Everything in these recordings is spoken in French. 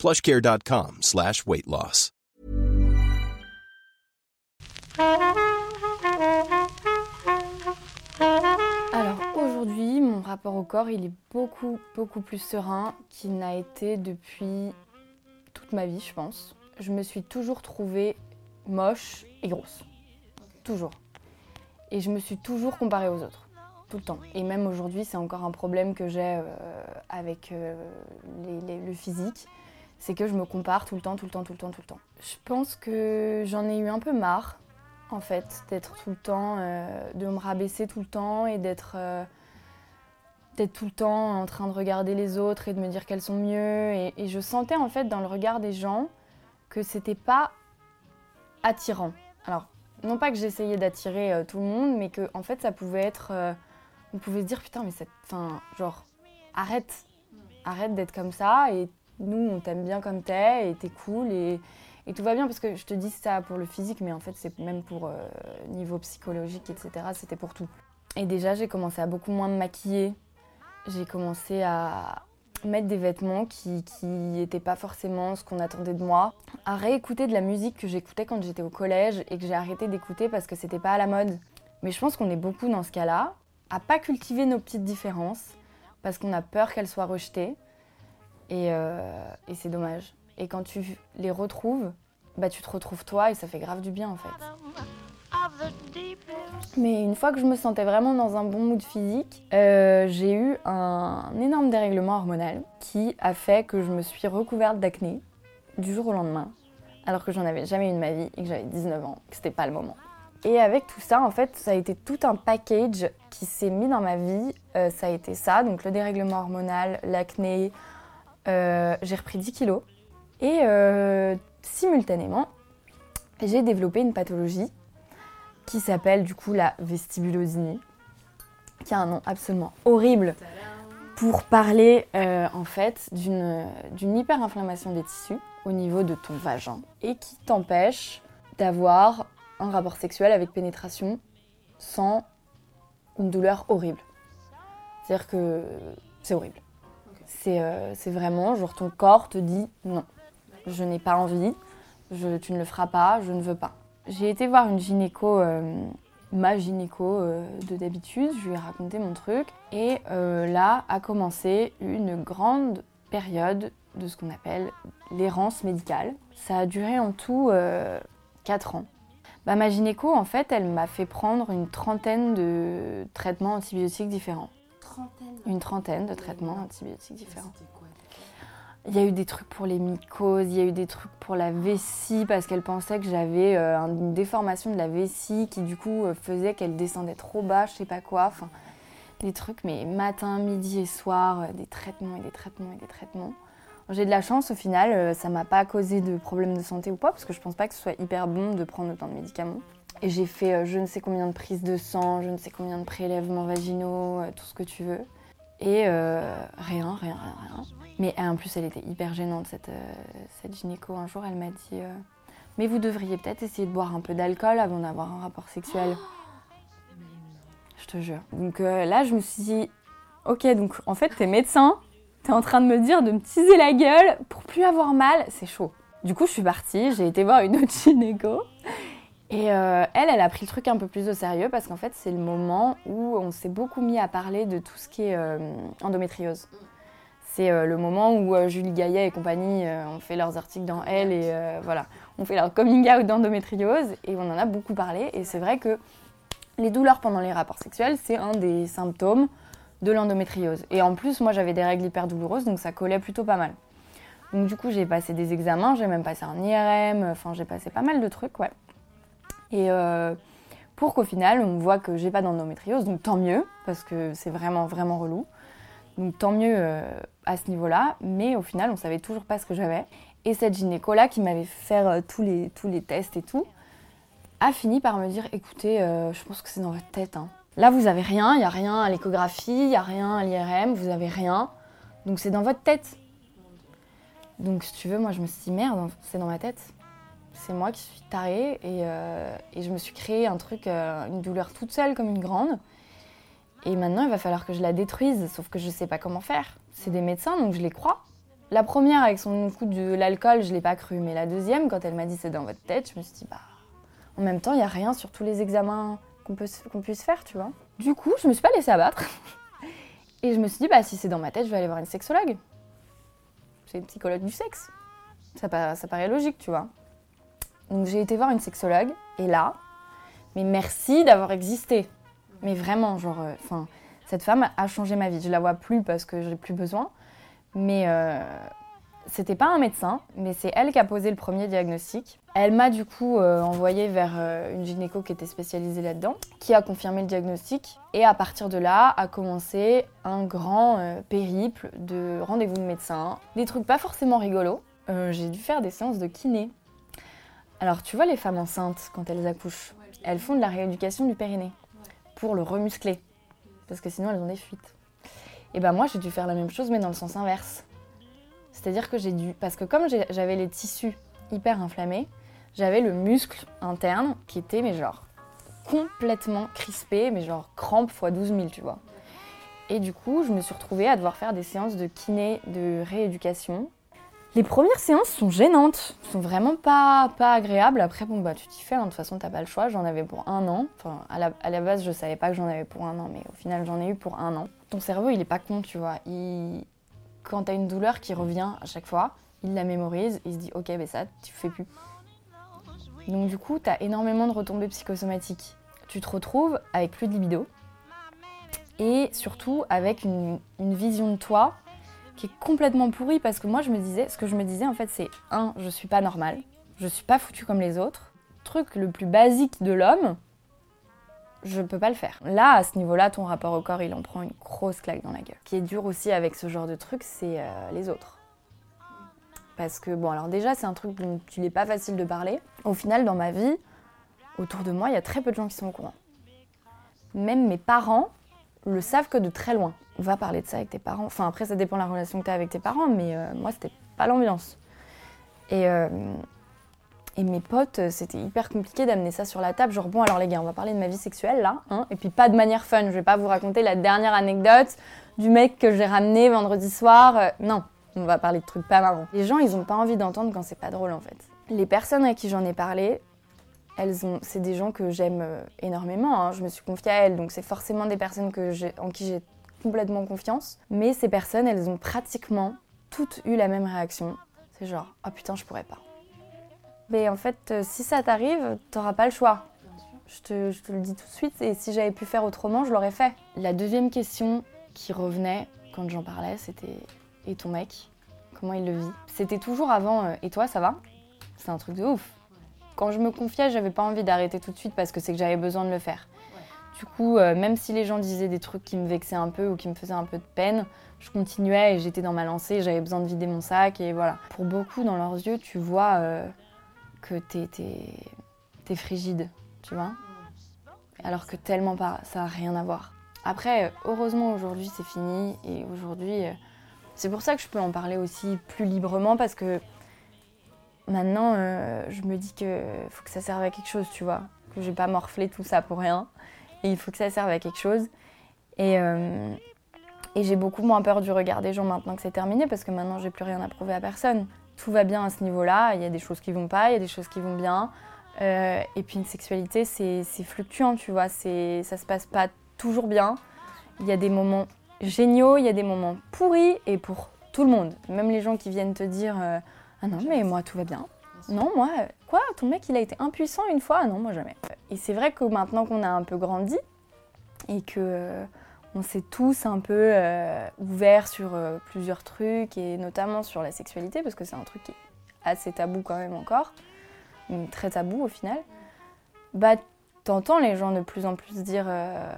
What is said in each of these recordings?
plushcare.com slash weight loss. Alors aujourd'hui, mon rapport au corps, il est beaucoup, beaucoup plus serein qu'il n'a été depuis toute ma vie, je pense. Je me suis toujours trouvée moche et grosse. Toujours. Et je me suis toujours comparée aux autres. Tout le temps. Et même aujourd'hui, c'est encore un problème que j'ai euh, avec euh, les- le physique. C'est que je me compare tout le temps, tout le temps, tout le temps, tout le temps. Je pense que j'en ai eu un peu marre, en fait, d'être tout le temps, euh, de me rabaisser tout le temps et d'être euh, tout le temps en train de regarder les autres et de me dire qu'elles sont mieux. Et, je sentais en fait dans le regard des gens que c'était pas attirant. Alors, non pas que j'essayais d'attirer euh, tout le monde, mais que en fait ça pouvait être. euh, on pouvait se dire putain, mais cette. Enfin, genre, arrête. Arrête d'être comme ça nous on t'aime bien comme t'es et t'es cool et, tout va bien parce que je te dis ça pour le physique, mais en fait c'est même pour euh, niveau psychologique, etc. C'était pour tout. Et déjà j'ai commencé à beaucoup moins me maquiller. J'ai commencé à mettre des vêtements qui n'étaient pas forcément ce qu'on attendait de moi. À réécouter de la musique que j'écoutais quand j'étais au collège et que j'ai arrêté d'écouter parce que c'était pas à la mode. Mais je pense qu'on est beaucoup dans ce cas-là, à pas cultiver nos petites différences parce qu'on a peur qu'elles soient rejetées. Et, euh, et c'est dommage. Et quand tu les retrouves, bah tu te retrouves toi et ça fait grave du bien en fait. Mais une fois que je me sentais vraiment dans un bon mood physique, euh, j'ai eu un énorme dérèglement hormonal qui a fait que je me suis recouverte d'acné du jour au lendemain, alors que j'en avais jamais eu de ma vie et que j'avais 19 ans, que c'était pas le moment. Et avec tout ça, en fait, ça a été tout un package qui s'est mis dans ma vie. Euh, ça a été ça, donc le dérèglement hormonal, l'acné. Euh, j'ai repris 10 kilos. Et euh, simultanément, j'ai développé une pathologie qui s'appelle du coup la vestibulodynie, qui a un nom absolument horrible pour parler euh, en fait d'une hyperinflammation des tissus au niveau de ton vagin et qui t'empêche d'avoir un rapport sexuel avec pénétration sans une douleur horrible. C'est-à-dire que c'est horrible. C'est euh, c'est vraiment, genre ton corps te dit non, je n'ai pas envie, tu ne le feras pas, je ne veux pas. J'ai été voir une gynéco, euh, ma gynéco euh, de d'habitude, je lui ai raconté mon truc et là a commencé une grande période de ce qu'on appelle l'errance médicale. Ça a duré en tout 4 ans. Bah, ma gynéco, en fait, elle m'a fait prendre une trentaine de traitements antibiotiques différents. Une trentaine de traitements antibiotiques différents. Il y a eu des trucs pour les mycoses, il y a eu des trucs pour la vessie parce qu'elle pensait que j'avais euh, une déformation de la vessie qui du coup euh, faisait qu'elle descendait trop bas, je sais pas quoi. Enfin, des trucs, mais matin, midi et soir, euh, des traitements et des traitements et des traitements. J'ai de la chance au final, ça m'a pas causé de problème de santé ou quoi parce que je pense pas que ce soit hyper bon de prendre autant de médicaments. Et j'ai fait euh, je ne sais combien de prises de sang, je ne sais combien de prélèvements vaginaux, euh, tout ce que tu veux. Et euh, rien, rien, rien. Mais en plus, elle était hyper gênante, cette, cette gynéco. Un jour, elle m'a dit Mais vous devriez peut-être essayer de boire un peu d'alcool avant d'avoir un rapport sexuel. Je te jure. Donc là, je me suis dit Ok, donc en fait, t'es médecin, t'es en train de me dire de me teaser la gueule pour plus avoir mal. C'est chaud. Du coup, je suis partie, j'ai été voir une autre gynéco. Et euh, elle, elle a pris le truc un peu plus au sérieux parce qu'en fait, c'est le moment où on s'est beaucoup mis à parler de tout ce qui est euh, endométriose. C'est euh, le moment où Julie Gaillet et compagnie ont fait leurs articles dans Elle et voilà, on fait leur coming out d'endométriose et on en a beaucoup parlé. Et c'est vrai que les douleurs pendant les rapports sexuels, c'est un des symptômes de l'endométriose. Et en plus, moi, j'avais des règles hyper douloureuses, donc ça collait plutôt pas mal. Donc du coup, j'ai passé des examens, j'ai même passé un IRM, enfin j'ai passé pas mal de trucs, ouais. Et euh, pour qu'au final, on voit que j'ai pas d'endométriose, donc tant mieux, parce que c'est vraiment, vraiment relou. Donc tant mieux euh, à ce niveau-là, mais au final, on savait toujours pas ce que j'avais. Et cette gynéco-là qui m'avait fait faire euh, tous, les, tous les tests et tout, a fini par me dire écoutez, je pense que c'est dans votre tête. hein. Là, vous avez rien, il n'y a rien à l'échographie, il n'y a rien à l'IRM, vous avez rien. Donc c'est dans votre tête. Donc si tu veux, moi je me suis dit merde, c'est dans ma tête. C'est moi qui suis tarée et, euh, et je me suis créé un truc, euh, une douleur toute seule comme une grande. Et maintenant, il va falloir que je la détruise, sauf que je sais pas comment faire. C'est des médecins, donc je les crois. La première, avec son coup de l'alcool, je l'ai pas cru. Mais la deuxième, quand elle m'a dit c'est dans votre tête, je me suis dit, bah, en même temps, il y a rien sur tous les examens qu'on puisse faire, tu vois. Du coup, je me suis pas laissée abattre. Et je me suis dit, bah, si c'est dans ma tête, je vais aller voir une sexologue. C'est une psychologue du sexe. Ça paraît logique, tu vois. Donc j'ai été voir une sexologue, et là, mais merci d'avoir existé. Mais vraiment, genre, enfin, cette femme a changé ma vie. Je la vois plus parce que j'ai plus besoin, mais euh, c'était pas un médecin, mais c'est elle qui a posé le premier diagnostic. Elle m'a du coup euh, envoyée vers euh, une gynéco qui était spécialisée là-dedans, qui a confirmé le diagnostic, et à partir de là a commencé un grand euh, périple de rendez-vous de médecin, des trucs pas forcément rigolos. Euh, j'ai dû faire des séances de kiné. Alors tu vois les femmes enceintes quand elles accouchent, elles font de la rééducation du périnée pour le remuscler, parce que sinon elles ont des fuites. Et ben moi j'ai dû faire la même chose mais dans le sens inverse. C'est-à-dire que j'ai dû, parce que comme j'avais les tissus hyper inflammés, j'avais le muscle interne qui était mais genre complètement crispé, mais genre crampe x 12 000 tu vois. Et du coup je me suis retrouvée à devoir faire des séances de kiné, de rééducation. Les premières séances sont gênantes, sont vraiment pas, pas agréables. Après, bon, bah, tu t'y fais, hein. de toute façon, t'as pas le choix. J'en avais pour un an. Enfin, à la, à la base, je savais pas que j'en avais pour un an, mais au final, j'en ai eu pour un an. Ton cerveau, il est pas con, tu vois. Quand t'as une douleur qui revient à chaque fois, il la mémorise, il se dit, ok, mais ça, tu fais plus. Donc, du coup, t'as énormément de retombées psychosomatiques. Tu te retrouves avec plus de libido et surtout avec une, une vision de toi qui est complètement pourri parce que moi je me disais, ce que je me disais en fait c'est un, je suis pas normale, je suis pas foutue comme les autres. Truc le plus basique de l'homme, je peux pas le faire. Là, à ce niveau-là, ton rapport au corps, il en prend une grosse claque dans la gueule. Qui est dur aussi avec ce genre de truc, c'est euh, les autres. Parce que bon, alors déjà, c'est un truc dont il est pas facile de parler. Au final, dans ma vie, autour de moi, il y a très peu de gens qui sont au courant. Même mes parents le savent que de très loin. Va parler de ça avec tes parents. Enfin, après, ça dépend de la relation que tu as avec tes parents, mais euh, moi, c'était pas l'ambiance. Et, euh, et mes potes, euh, c'était hyper compliqué d'amener ça sur la table. Genre, bon, alors les gars, on va parler de ma vie sexuelle là, hein, et puis pas de manière fun. Je vais pas vous raconter la dernière anecdote du mec que j'ai ramené vendredi soir. Non, on va parler de trucs pas marrants. Les gens, ils ont pas envie d'entendre quand c'est pas drôle en fait. Les personnes à qui j'en ai parlé, elles c'est des gens que j'aime euh, énormément. hein. Je me suis confiée à elles, donc c'est forcément des personnes en qui j'ai complètement confiance. Mais ces personnes, elles ont pratiquement toutes eu la même réaction. C'est genre, oh putain, je pourrais pas. Mais en fait, euh, si ça t'arrive, t'auras pas le choix. Je te, je te le dis tout de suite, et si j'avais pu faire autrement, je l'aurais fait. La deuxième question qui revenait quand j'en parlais, c'était Et ton mec Comment il le vit? C'était toujours avant euh, Et toi, ça va? C'est un truc de ouf. Quand je me confiais, j'avais pas envie d'arrêter tout de suite parce que c'est que j'avais besoin de le faire. Du coup, euh, même si les gens disaient des trucs qui me vexaient un peu ou qui me faisaient un peu de peine, je continuais et j'étais dans ma lancée, j'avais besoin de vider mon sac et voilà. Pour beaucoup, dans leurs yeux, tu vois euh, que t'es, frigide, tu vois Alors que tellement pas, ça a rien à voir. Après, heureusement, aujourd'hui, c'est fini et aujourd'hui, euh, c'est pour ça que je peux en parler aussi plus librement parce que maintenant, euh, je me dis que faut que ça serve à quelque chose, tu vois. Que j'ai pas morflé tout ça pour rien. Et il faut que ça serve à quelque chose. Et, euh, et j'ai beaucoup moins peur du regard des gens maintenant que c'est terminé parce que maintenant, j'ai plus rien à prouver à personne. Tout va bien à ce niveau-là. Il y a des choses qui vont pas, il y a des choses qui vont bien. Euh, et puis une sexualité, c'est fluctuant, tu vois. C'est- Ça se passe pas toujours bien. Il y a des moments géniaux, il y a des moments pourris et pour tout le monde. Même les gens qui viennent te dire Ah non, mais moi tout va bien. Non, moi, quoi Ton mec il a été impuissant une fois? Ah Non, moi jamais. Et c'est vrai que maintenant qu'on a un peu grandi et que euh, on s'est tous un peu euh, ouverts sur euh, plusieurs trucs et notamment sur la sexualité parce que c'est un truc qui est assez tabou quand même encore, très tabou au final. Bah, t'entends les gens de plus en plus dire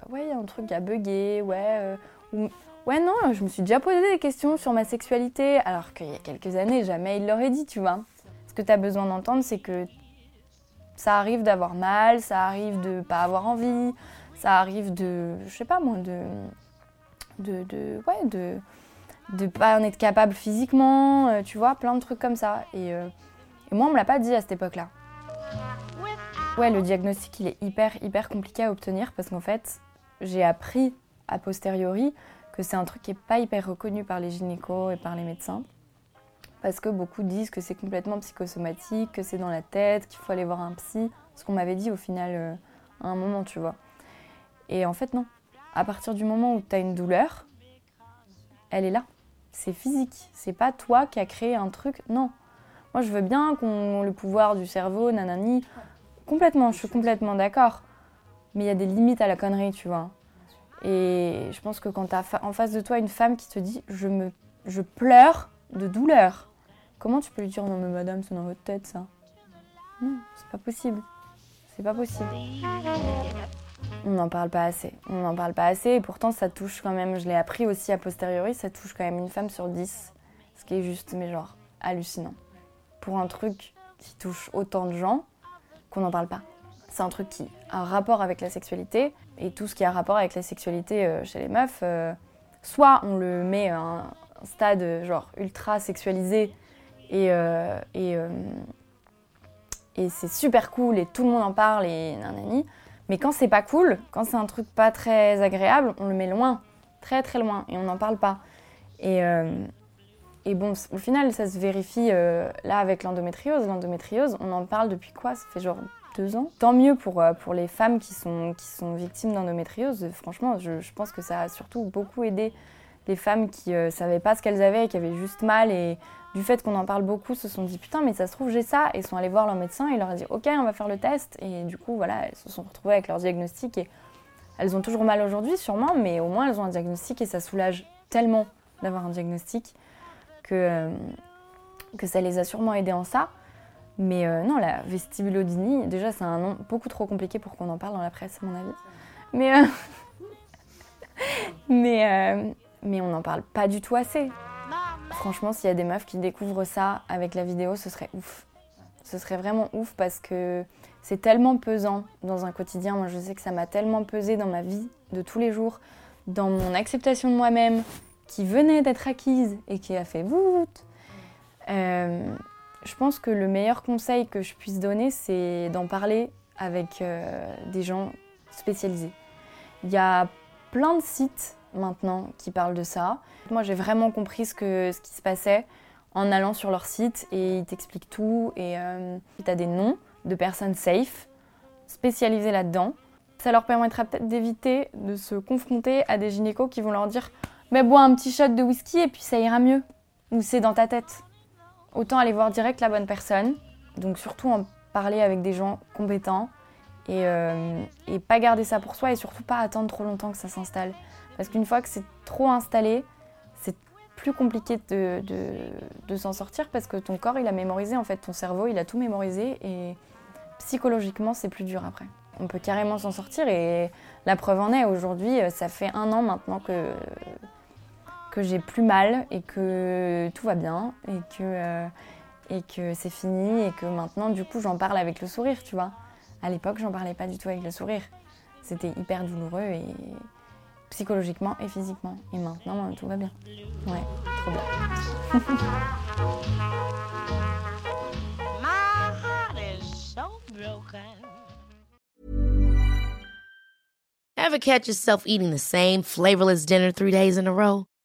ouais, il y a un truc qui a bugué, ouais, ou, Ouais, non, je me suis déjà posé des questions sur ma sexualité, alors qu'il y a quelques années, jamais il l'aurait dit, tu vois. Ce que tu as besoin d'entendre, c'est que ça arrive d'avoir mal, ça arrive de pas avoir envie, ça arrive de, je sais pas moi, de, de, de ouais, de, de pas en être capable physiquement, euh, tu vois, plein de trucs comme ça. Et, euh, et moi, on me l'a pas dit à cette époque-là. Ouais, le diagnostic, il est hyper, hyper compliqué à obtenir parce qu'en fait, j'ai appris a posteriori que c'est un truc qui est pas hyper reconnu par les gynécos et par les médecins. Parce que beaucoup disent que c'est complètement psychosomatique, que c'est dans la tête, qu'il faut aller voir un psy. Ce qu'on m'avait dit au final euh, à un moment, tu vois. Et en fait, non. À partir du moment où tu as une douleur, elle est là. C'est physique. C'est pas toi qui as créé un truc. Non. Moi, je veux bien qu'on le pouvoir du cerveau, nanani. Complètement, je suis complètement d'accord. Mais il y a des limites à la connerie, tu vois. Et je pense que quand tu as en face de toi une femme qui te dit je, me, je pleure de douleur, comment tu peux lui dire non mais madame c'est dans votre tête ça? Non, c'est pas possible. C'est pas possible. On n'en parle pas assez. On n'en parle pas assez et pourtant ça touche quand même, je l'ai appris aussi a posteriori, ça touche quand même une femme sur dix. Ce qui est juste, mais genre, hallucinant. Pour un truc qui touche autant de gens, qu'on n'en parle pas. C'est un truc qui a un rapport avec la sexualité et tout ce qui a rapport avec la sexualité euh, chez les meufs, euh, soit on le met à un stade genre ultra sexualisé et, euh, et, et c'est super cool et tout le monde en parle et nanani. Mais quand c'est pas cool, quand c'est un truc pas très agréable, on le met loin, très très loin et on n'en parle pas. Et, et bon, au final, ça se vérifie là avec l'endométriose. L'endométriose, on en parle depuis quoi? Ça fait genre Tant mieux pour, euh, pour les femmes qui sont, qui sont victimes d'endométriose. Franchement, je, pense que ça a surtout beaucoup aidé les femmes qui ne euh, savaient pas ce qu'elles avaient qui avaient juste mal. Et du fait qu'on en parle beaucoup, se sont dit putain, mais ça se trouve, j'ai ça. Et sont allées voir leur médecin et leur a dit ok, on va faire le test. Et du coup, voilà, elles se sont retrouvées avec leur diagnostic. Et elles ont toujours mal aujourd'hui, sûrement, mais au moins elles ont un diagnostic et ça soulage tellement d'avoir un diagnostic que, euh, que ça les a sûrement aidées en ça. Mais euh, non, la vestibulodynie, déjà, c'est un nom beaucoup trop compliqué pour qu'on en parle dans la presse, à mon avis. Mais, euh, mais, euh, mais on n'en parle pas du tout assez. Franchement, s'il y a des meufs qui découvrent ça avec la vidéo, ce serait ouf. Ce serait vraiment ouf parce que c'est tellement pesant dans un quotidien. Moi, je sais que ça m'a tellement pesé dans ma vie de tous les jours, dans mon acceptation de moi-même, qui venait d'être acquise et qui a fait voûte. Je pense que le meilleur conseil que je puisse donner, c'est d'en parler avec euh, des gens spécialisés. Il y a plein de sites maintenant qui parlent de ça. Moi, j'ai vraiment compris ce, qui se passait en allant sur leur site et ils t'expliquent tout. Et euh, tu as des noms de personnes safe, spécialisées là-dedans. Ça leur permettra peut-être d'éviter de se confronter à des gynécos qui vont leur dire Mais bois un petit shot de whisky et puis ça ira mieux. Ou c'est dans ta tête autant aller voir direct la bonne personne. Donc surtout en parler avec des gens compétents et, euh, et, pas garder ça pour soi et surtout pas attendre trop longtemps que ça s'installe. Parce qu'une fois que c'est trop installé, c'est plus compliqué de, de s'en sortir parce que ton corps il a mémorisé en fait, ton cerveau il a tout mémorisé et psychologiquement c'est plus dur après. On peut carrément s'en sortir et la preuve en est aujourd'hui, ça fait un an maintenant que que j'ai plus mal et que tout va bien et que, euh, et que c'est fini et que maintenant, du coup, j'en parle avec le sourire, tu vois. À l'époque, j'en parlais pas du tout avec le sourire. C'était hyper douloureux et psychologiquement et physiquement. Et maintenant, tout va bien. Ouais, trop bien. Ever catch yourself eating the same flavorless dinner three days in a row?